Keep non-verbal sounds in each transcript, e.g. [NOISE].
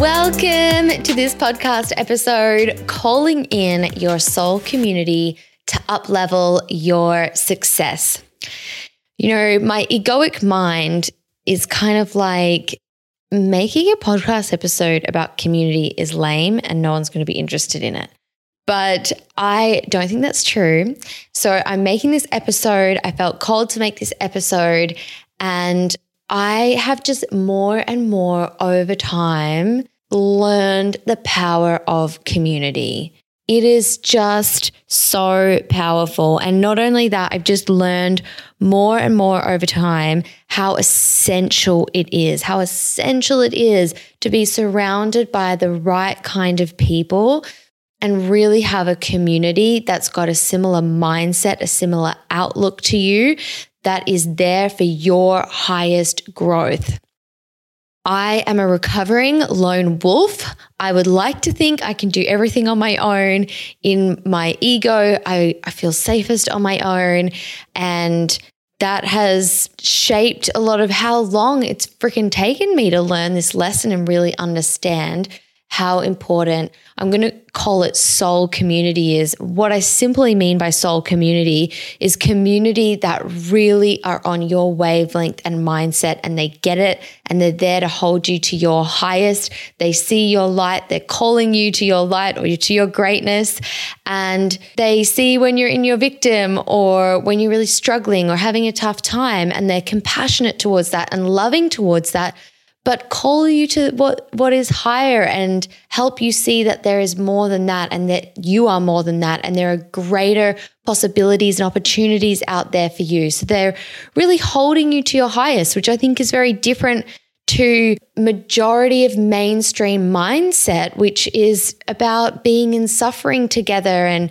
Welcome to this podcast episode, calling in your soul community to uplevel your success. You know, my egoic mind is kind of like making a podcast episode about community is lame and no one's going to be interested in it. But I don't think that's true. So I'm making this episode. I felt called to make this episode. And I have just more and more over time learned the power of community. It is just so powerful. And not only that, I've just learned more and more over time how essential it is, how essential it is to be surrounded by the right kind of people and really have a community that's got a similar mindset, a similar outlook to you that is there for your highest growth. I am a recovering lone wolf. I would like to think I can do everything on my own. In my ego, I, I feel safest on my own. And that has shaped a lot of how long it's freaking taken me to learn this lesson and really understand how important I'm going to call it soul community is. What I simply mean by soul community is community that really are on your wavelength and mindset and they get it and they're there to hold you to your highest. They see your light, they're calling you to your light or to your greatness and they see when you're in your victim or when you're really struggling or having a tough time and they're compassionate towards that and loving towards that but call you to what what is higher and help you see that there is more than that and that you are more than that and there are greater possibilities and opportunities out there for you. So they're really holding you to your highest which i think is very different to majority of mainstream mindset which is about being in suffering together and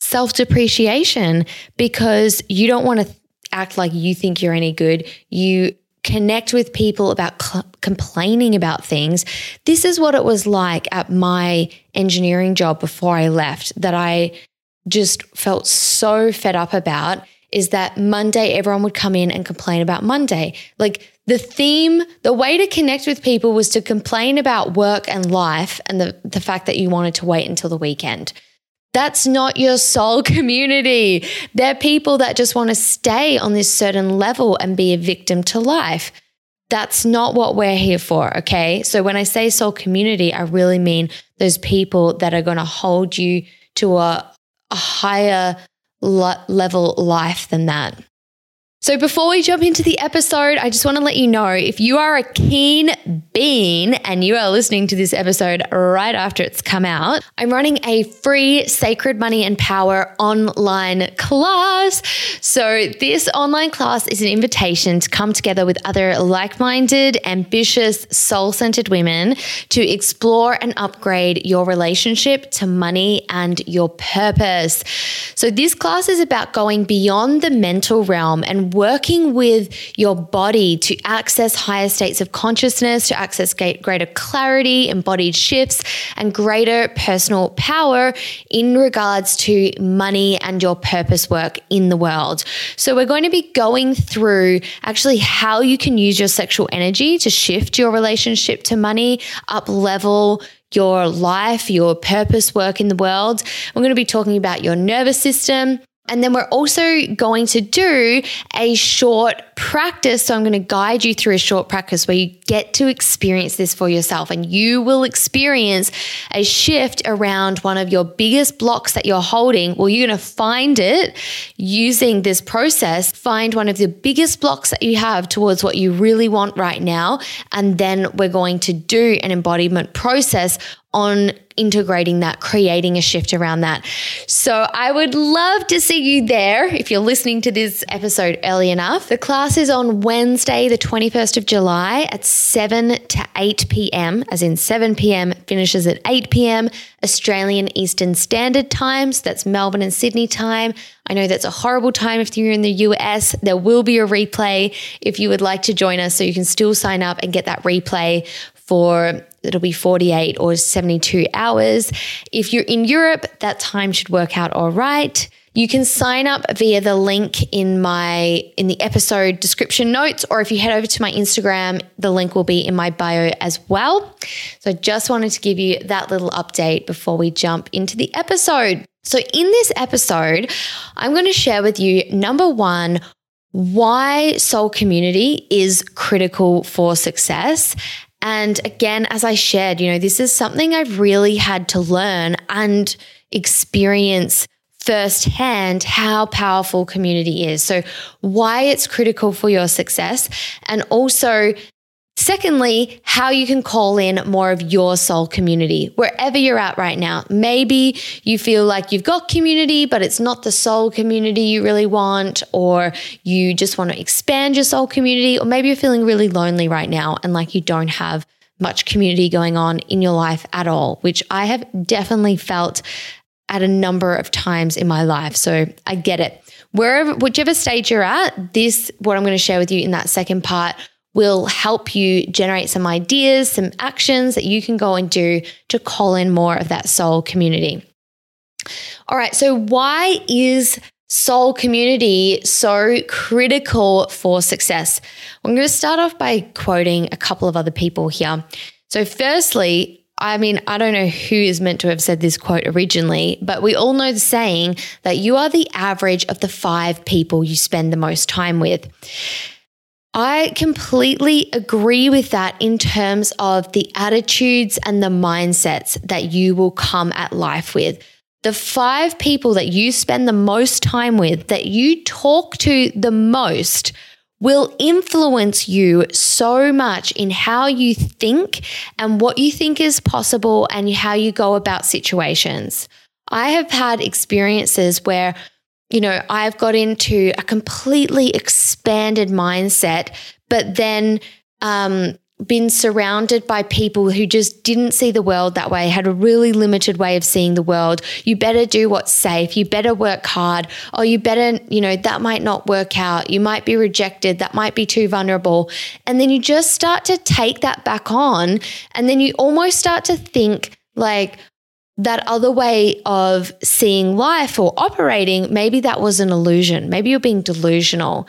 self-depreciation because you don't want to act like you think you're any good. You connect with people about cl- complaining about things. This is what it was like at my engineering job before I left that I just felt so fed up about is that Monday everyone would come in and complain about Monday. Like the theme, the way to connect with people was to complain about work and life and the, the fact that you wanted to wait until the weekend. That's not your soul [LAUGHS] community. They're people that just want to stay on this certain level and be a victim to life. That's not what we're here for. Okay. So when I say soul community, I really mean those people that are going to hold you to a, a higher level life than that. So, before we jump into the episode, I just want to let you know if you are a keen bean and you are listening to this episode right after it's come out, I'm running a free Sacred Money and Power online class. So, this online class is an invitation to come together with other like minded, ambitious, soul centered women to explore and upgrade your relationship to money and your purpose. So, this class is about going beyond the mental realm and working with your body to access higher states of consciousness, to access greater clarity, embodied shifts, and greater personal power in regards to money and your purpose work in the world. So, we're going to be going through actually how you can use your sexual energy to shift your relationship to money, up level your life, your purpose work in the world. We're going to be talking about your nervous system And then we're also going to do a short practice. So I'm going to guide you through a short practice where you get to experience this for yourself and you will experience a shift around one of your biggest blocks that you're holding. Well, you're going to find it using this process, find one of the biggest blocks that you have towards what you really want right now. And then we're going to do an embodiment process on integrating that, creating a shift around that. So I would love to see you there if you're listening to this episode early enough. The class is on Wednesday, the 21st of July at 7 to 8 p.m., as in 7 p.m., finishes at 8 p.m. Australian Eastern Standard Times. So that's Melbourne and Sydney time. I know that's a horrible time if you're in the US. There will be a replay if you would like to join us, so you can still sign up and get that replay for it'll be 48 or 72 hours. If you're in Europe, that time should work out all right. You can sign up via the link in my in the episode description notes or if you head over to my Instagram, the link will be in my bio as well. So I just wanted to give you that little update before we jump into the episode. So in this episode, I'm going to share with you number 1 why soul community is critical for success and again, as I shared, you know, this is something I've really had to learn and experience firsthand how powerful community is. So, why it's critical for your success, and also Secondly, how you can call in more of your soul community wherever you're at right now. Maybe you feel like you've got community, but it's not the soul community you really want, or you just want to expand your soul community, or maybe you're feeling really lonely right now and like you don't have much community going on in your life at all, which I have definitely felt at a number of times in my life. So I get it. Wherever, whichever stage you're at, this, what I'm going to share with you in that second part, will help you generate some ideas, some actions that you can go and do to call in more of that soul community. All right, so why is soul community so critical for success? I'm going to start off by quoting a couple of other people here. So, firstly, I mean, I don't know who is meant to have said this quote originally, but we all know the saying that you are the average of the five people you spend the most time with. I completely agree with that in terms of the attitudes and the mindsets that you will come at life with. The five people that you spend the most time with, that you talk to the most, will influence you so much in how you think and what you think is possible and how you go about situations. I have had experiences where you know, I've got into a completely expanded mindset, but then um, been surrounded by people who just didn't see the world that way, had a really limited way of seeing the world. You better do what's safe. You better work hard. Or you better, you know, that might not work out. You might be rejected. That might be too vulnerable. And then you just start to take that back on. And then you almost start to think, like, that other way of seeing life or operating, maybe that was an illusion. Maybe you're being delusional.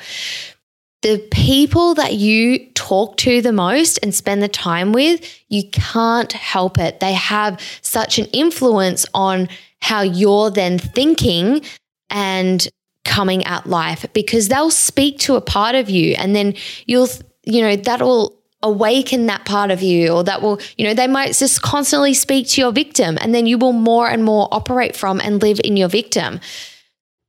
The people that you talk to the most and spend the time with, you can't help it. They have such an influence on how you're then thinking and coming at life because they'll speak to a part of you and then you'll, you know, that'll awaken that part of you or that will, you know, they might just constantly speak to your victim and then you will more and more operate from and live in your victim.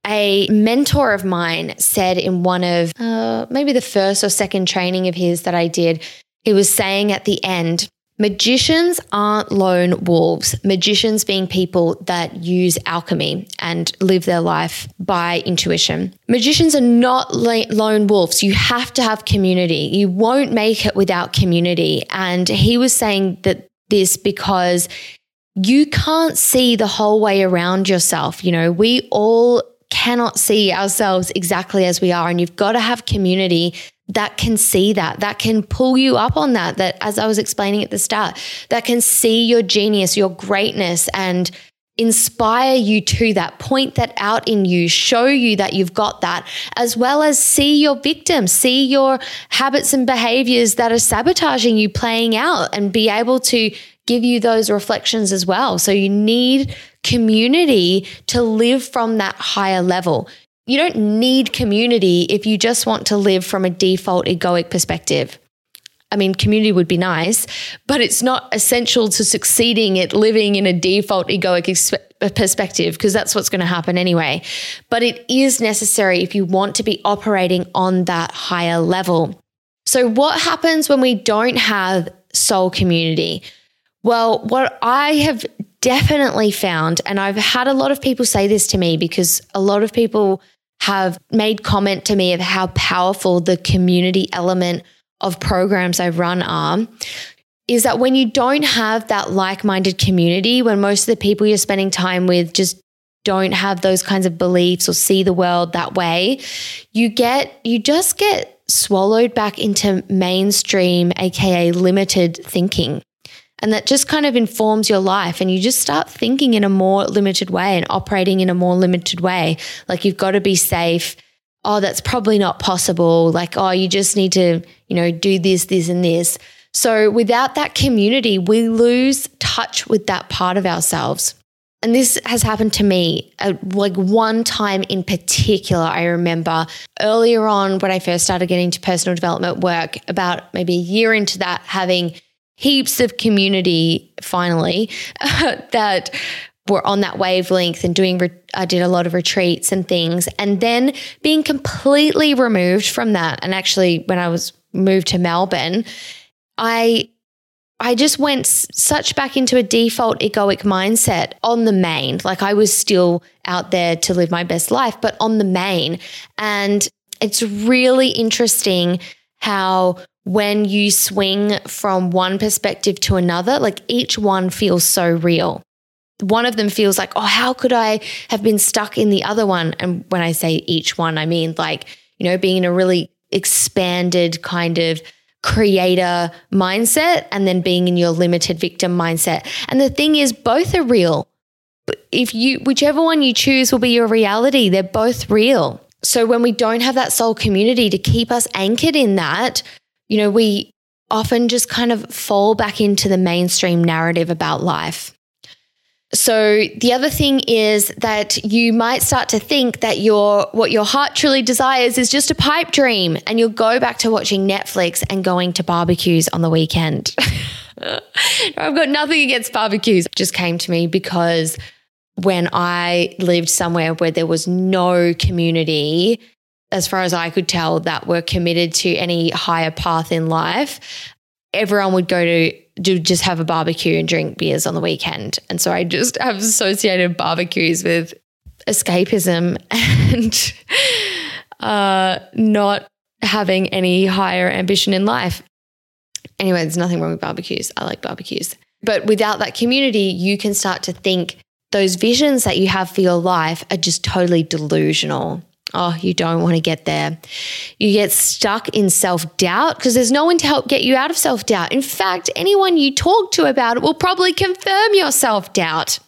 A mentor of mine said in one of uh, maybe the first or second training of his that I did, he was saying at the end, Magicians aren't lone wolves, magicians being people that use alchemy and live their life by intuition. Magicians are not lone wolves. You have to have community. You won't make it without community. And he was saying that this because you can't see the whole way around yourself. You know, we all cannot see ourselves exactly as we are, and you've got to have community that can see that, that can pull you up on that, that as I was explaining at the start, that can see your genius, your greatness, and inspire you to that, point that out in you, show you that you've got that, as well as see your victim, see your habits and behaviors that are sabotaging you playing out and be able to give you those reflections as well. So you need community to live from that higher level. You don't need community if you just want to live from a default egoic perspective. I mean, community would be nice, but it's not essential to succeeding at living in a default egoic perspective because that's what's going to happen anyway. But it is necessary if you want to be operating on that higher level. So, what happens when we don't have soul community? Well, what I have definitely found, and I've had a lot of people say this to me because a lot of people have made comment to me of how powerful the community element of programs I run are, is that when you don't have that like minded community, when most of the people you're spending time with just don't have those kinds of beliefs or see the world that way, you get, you just get swallowed back into mainstream, AKA limited thinking. And that just kind of informs your life. And you just start thinking in a more limited way and operating in a more limited way. Like you've got to be safe. Oh, that's probably not possible. Like, oh, you just need to, you know, do this, this, and this. So without that community, we lose touch with that part of ourselves. And this has happened to me uh, like one time in particular. I remember earlier on when I first started getting into personal development work, about maybe a year into that, having heaps of community finally [LAUGHS] that were on that wavelength and doing, I did a lot of retreats and things. And then being completely removed from that. And actually, when I was moved to Melbourne, I I just went such back into a default egoic mindset on the main. Like I was still out there to live my best life, but on the main. And it's really interesting how when you swing from one perspective to another, like each one feels so real. One of them feels like, oh, how could I have been stuck in the other one? And when I say each one, I mean like, you know, being in a really expanded kind of creator mindset and then being in your limited victim mindset. And the thing is, both are real. If you, whichever one you choose will be your reality, they're both real. So when we don't have that soul community to keep us anchored in that, you know, we often just kind of fall back into the mainstream narrative about life. So the other thing is that you might start to think that your what your heart truly desires is just a pipe dream and you'll go back to watching Netflix and going to barbecues on the weekend. [LAUGHS] I've got nothing against barbecues. It just came to me because when I lived somewhere where there was no community, as far as I could tell, that were committed to any higher path in life, everyone would go to do just have a barbecue and drink beers on the weekend. And so I just have associated barbecues with escapism [LAUGHS] and uh, not having any higher ambition in life. Anyway, there's nothing wrong with barbecues. I like barbecues. But without that community, you can start to think those visions that you have for your life are just totally delusional. Oh, you don't want to get there. You get stuck in self doubt because there's no one to help get you out of self doubt. In fact, anyone you talk to about it will probably confirm your self doubt.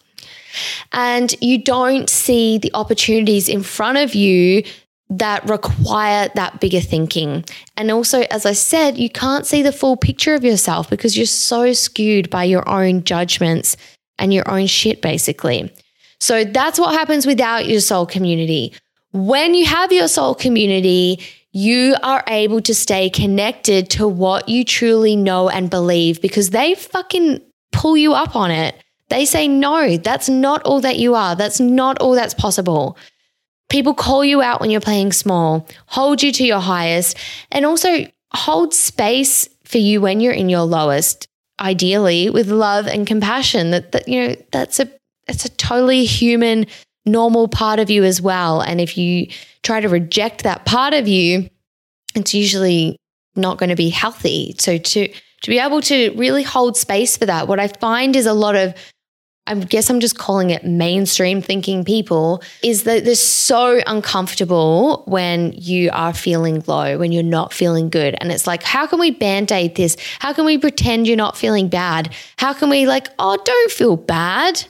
And you don't see the opportunities in front of you that require that bigger thinking. And also, as I said, you can't see the full picture of yourself because you're so skewed by your own judgments and your own shit, basically. So that's what happens without your soul community. When you have your soul community, you are able to stay connected to what you truly know and believe because they fucking pull you up on it. They say, no, that's not all that you are. That's not all that's possible. People call you out when you're playing small, hold you to your highest, and also hold space for you when you're in your lowest, ideally with love and compassion. That, that you know, that's a it's a totally human normal part of you as well. And if you try to reject that part of you, it's usually not going to be healthy. So to to be able to really hold space for that, what I find is a lot of I guess I'm just calling it mainstream thinking people is that they're so uncomfortable when you are feeling low, when you're not feeling good. And it's like, how can we band aid this? How can we pretend you're not feeling bad? How can we, like, oh, don't feel bad?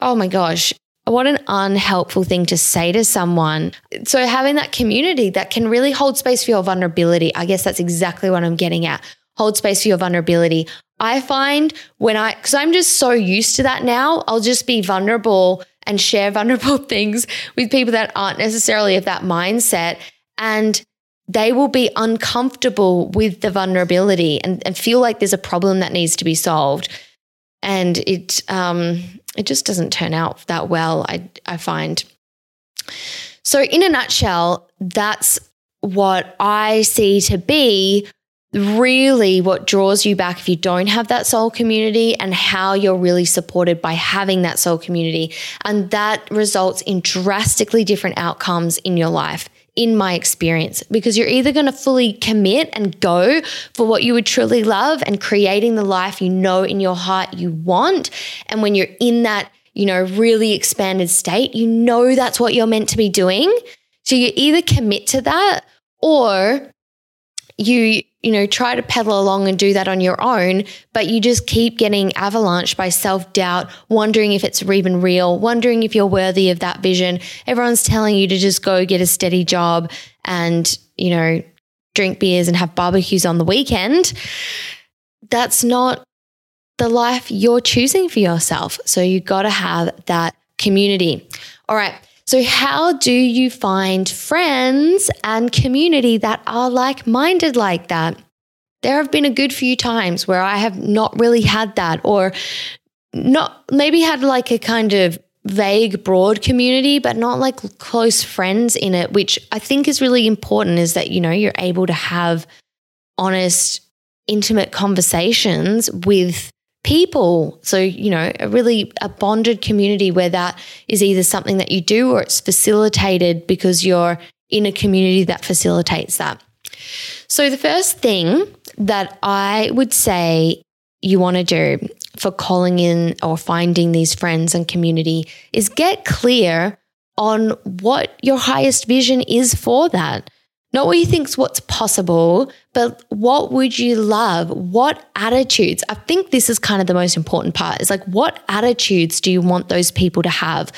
Oh my gosh. What an unhelpful thing to say to someone. So, having that community that can really hold space for your vulnerability, I guess that's exactly what I'm getting at. Hold space for your vulnerability, I find when I, because I'm just so used to that now, I'll just be vulnerable and share [LAUGHS] vulnerable things with people that aren't necessarily of that mindset. And they will be uncomfortable with the vulnerability and, and feel like there's a problem that needs to be solved. And it um, it just doesn't turn out that well, I I find. So in a nutshell, that's what I see to be really what draws you back if you don't have that soul community and how you're really supported by having that soul community. And that results in drastically different outcomes in your life. In my experience, because you're either going to fully commit and go for what you would truly love and creating the life you know in your heart you want. And when you're in that, you know, really expanded state, you know that's what you're meant to be doing. So you either commit to that or you you know try to pedal along and do that on your own but you just keep getting avalanched by self-doubt wondering if it's even real wondering if you're worthy of that vision. Everyone's telling you to just go get a steady job and you know drink beers and have barbecues on the weekend. That's not the life you're choosing for yourself. So you got to have that community. All right so, how do you find friends and community that are like minded like that? There have been a good few times where I have not really had that, or not maybe had like a kind of vague, broad community, but not like close friends in it, which I think is really important is that, you know, you're able to have honest, intimate conversations with people. So, you know, a really a bonded community where that is either something that you do or it's facilitated because you're in a community that facilitates that. So, the first thing that I would say you want to do for calling in or finding these friends and community is get clear on what your highest vision is for that. Not what you think's what's possible, but what would you love? What attitudes? I think this is kind of the most important part. Is like what attitudes do you want those people to have?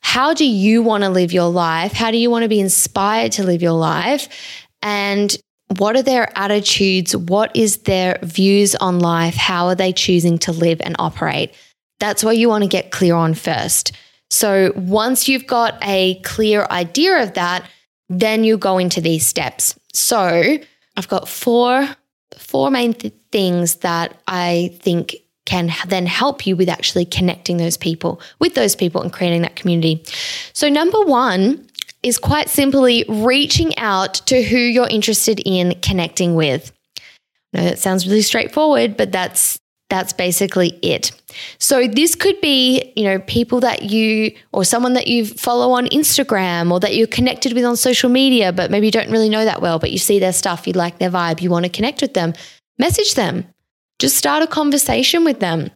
How do you want to live your life? How do you want to be inspired to live your life? And what are their attitudes? What is their views on life? How are they choosing to live and operate? That's what you want to get clear on first. So once you've got a clear idea of that, then you go into these steps. So I've got four four main th- things that I think can then help you with actually connecting those people with those people and creating that community. So number 1 is quite simply reaching out to who you're interested in connecting with. I know that sounds really straightforward, but that's that's basically it. So this could be, you know, people that you or someone that you follow on Instagram or that you're connected with on social media, but maybe you don't really know that well, but you see their stuff, you like their vibe, you want to connect with them. Message them. Just start a conversation with them.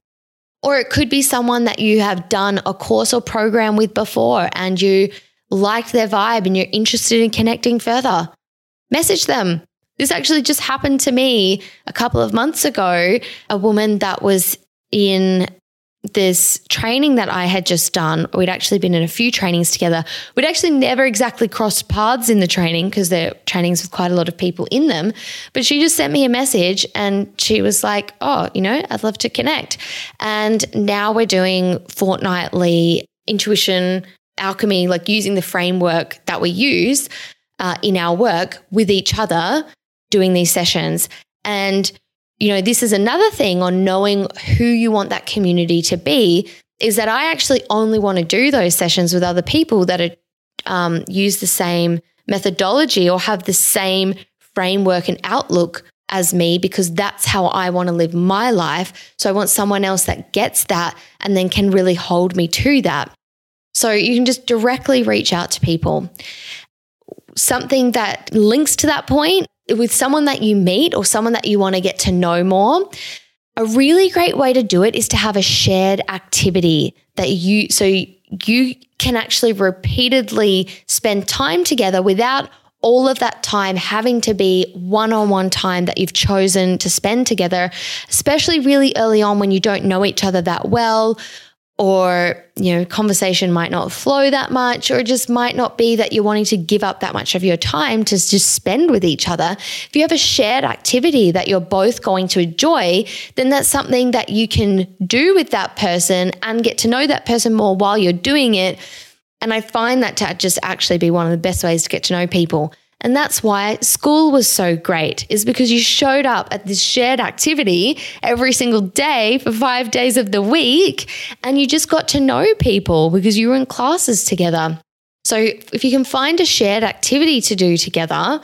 Or it could be someone that you have done a course or program with before and you liked their vibe and you're interested in connecting further. Message them. This actually just happened to me a couple of months ago. A woman that was in this training that I had just done, we'd actually been in a few trainings together. We'd actually never exactly crossed paths in the training because they're trainings with quite a lot of people in them. But she just sent me a message and she was like, Oh, you know, I'd love to connect. And now we're doing fortnightly intuition alchemy, like using the framework that we use uh, in our work with each other doing these sessions. And, you know, this is another thing on knowing who you want that community to be is that I actually only want to do those sessions with other people that are, um, use the same methodology or have the same framework and outlook as me because that's how I want to live my life. So I want someone else that gets that and then can really hold me to that. So you can just directly reach out to people. Something that links to that point with someone that you meet or someone that you want to get to know more, a really great way to do it is to have a shared activity that you, so you can actually repeatedly spend time together without all of that time having to be one on one time that you've chosen to spend together, especially really early on when you don't know each other that well or you know conversation might not flow that much or it just might not be that you're wanting to give up that much of your time to just spend with each other. If you have a shared activity that you're both going to enjoy then that's something that you can do with that person and get to know that person more while you're doing it. And i find that to just actually be one of the best ways to get to know people and that's why school was so great, is because you showed up at this shared activity every single day for five days of the week and you just got to know people because you were in classes together. So if you can find a shared activity to do together,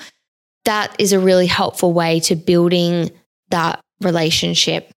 that is a really helpful way to building that relationship.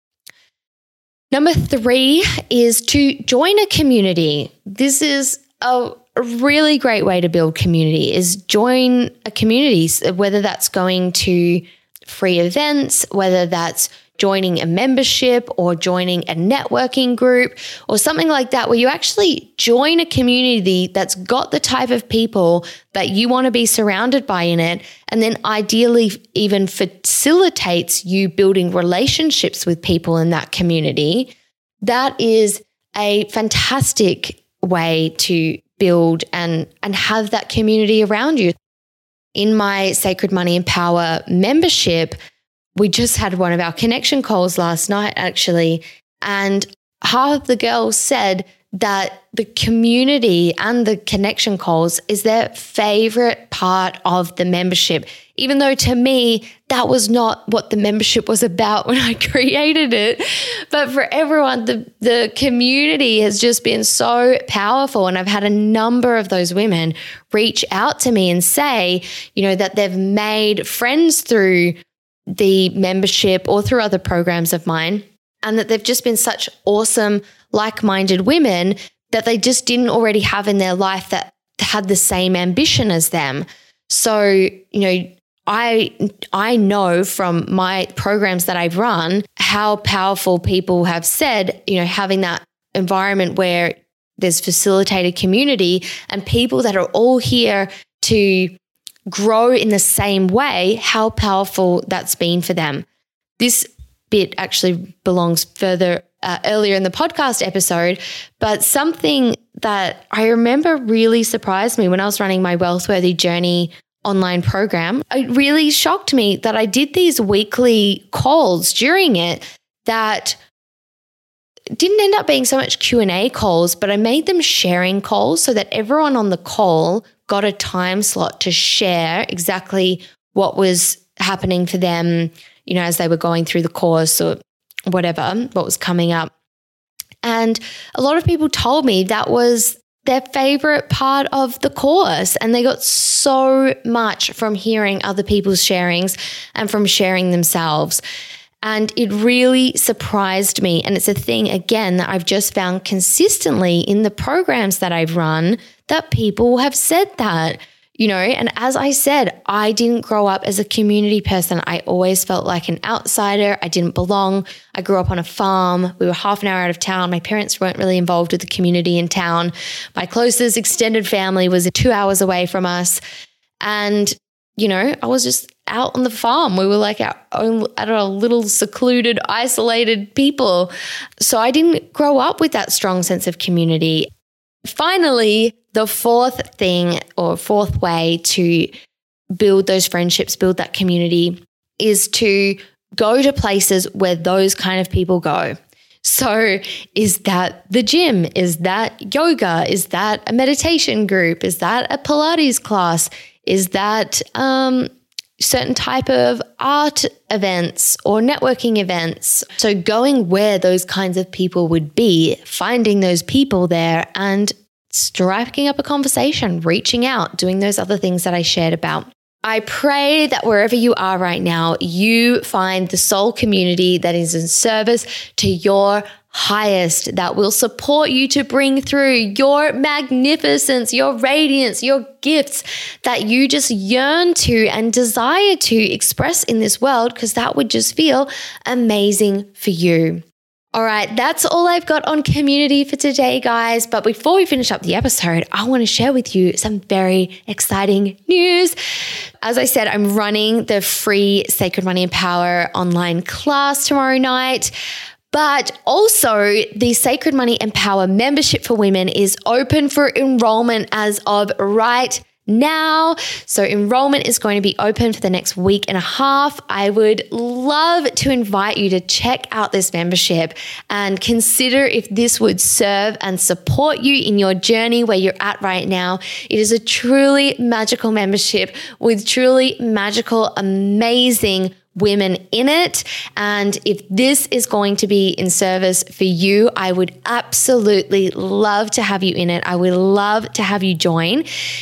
Number three is to join a community. This is a a really great way to build community is join a community, whether that's going to free events, whether that's joining a membership or joining a networking group or something like that, where you actually join a community that's got the type of people that you want to be surrounded by in it. And then ideally, even facilitates you building relationships with people in that community. That is a fantastic way to build and and have that community around you. In my Sacred Money and Power membership, we just had one of our connection calls last night actually, and half of the girls said that the community and the connection calls is their favorite part of the membership. Even though to me, that was not what the membership was about when I [LAUGHS] created it. But for everyone, the, the community has just been so powerful. And I've had a number of those women reach out to me and say, you know, that they've made friends through the membership or through other programs of mine and that they've just been such awesome, like minded women that they just didn't already have in their life that had the same ambition as them. So, you know, I I know from my programs that I've run how powerful people have said, you know, having that environment where there's facilitated community and people that are all here to grow in the same way, how powerful that's been for them. This bit actually belongs further uh, earlier in the podcast episode, but something that I remember really surprised me when I was running my Wealthworthy Journey online program. It really shocked me that I did these weekly calls during it that didn't end up being so much Q&A calls, but I made them sharing calls so that everyone on the call got a time slot to share exactly what was happening for them you know, as they were going through the course or whatever, what was coming up. And a lot of people told me that was their favorite part of the course. And they got so much from hearing other people's sharings and from sharing themselves. And it really surprised me. And it's a thing, again, that I've just found consistently in the programs that I've run that people have said that you know, and as I said, I didn't grow up as a community person. I always felt like an outsider. I didn't belong. I grew up on a farm. We were half an hour out of town. My parents weren't really involved with the community in town. My closest extended family was two hours away from us. And, you know, I was just out on the farm. We were like our own, at our little secluded, isolated people. So I didn't grow up with that strong sense of community. Finally, the fourth thing or fourth way to build those friendships, build that community is to go to places where those kind of people go. So, is that the gym? Is that yoga? Is that a meditation group? Is that a Pilates class? Is that um, certain type of art events or networking events? So, going where those kinds of people would be, finding those people there, and striking up a conversation, reaching out, doing those other things that I shared about. I pray that wherever you are right now, you find the soul community that is in service to your highest, that will support you to bring through your magnificence, your radiance, your gifts that you just yearn to and desire to express in this world, because that would just feel amazing for you. All right, that's all I've got on community for today, guys. But before we finish up the episode, I want to share with you some very exciting news. As I said, I'm running the free Sacred Money and Power online class tomorrow night. But also, the Sacred Money and Power membership for women is open for enrollment as of right now. So, enrollment is going to be open for the next week and a half. I would love to invite you to check out this membership and consider if this would serve and support you in your journey where you're at right now. It is a truly magical membership with truly magical, amazing women in it. And if this is going to be in service for you, I would absolutely love to have you in it. I would love to have you join.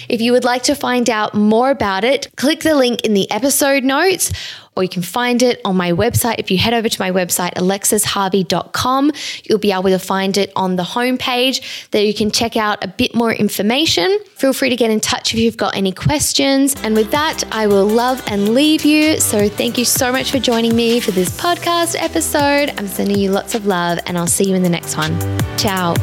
If you would like to find out more about it, click the link in the episode notes or you can find it on my website. If you head over to my website, alexisharvey.com, you'll be able to find it on the homepage. There you can check out a bit more information. Feel free to get in touch if you've got any questions. And with that, I will love and leave you. So thank you so much for joining me for this podcast episode. I'm sending you lots of love, and I'll see you in the next one. Ciao.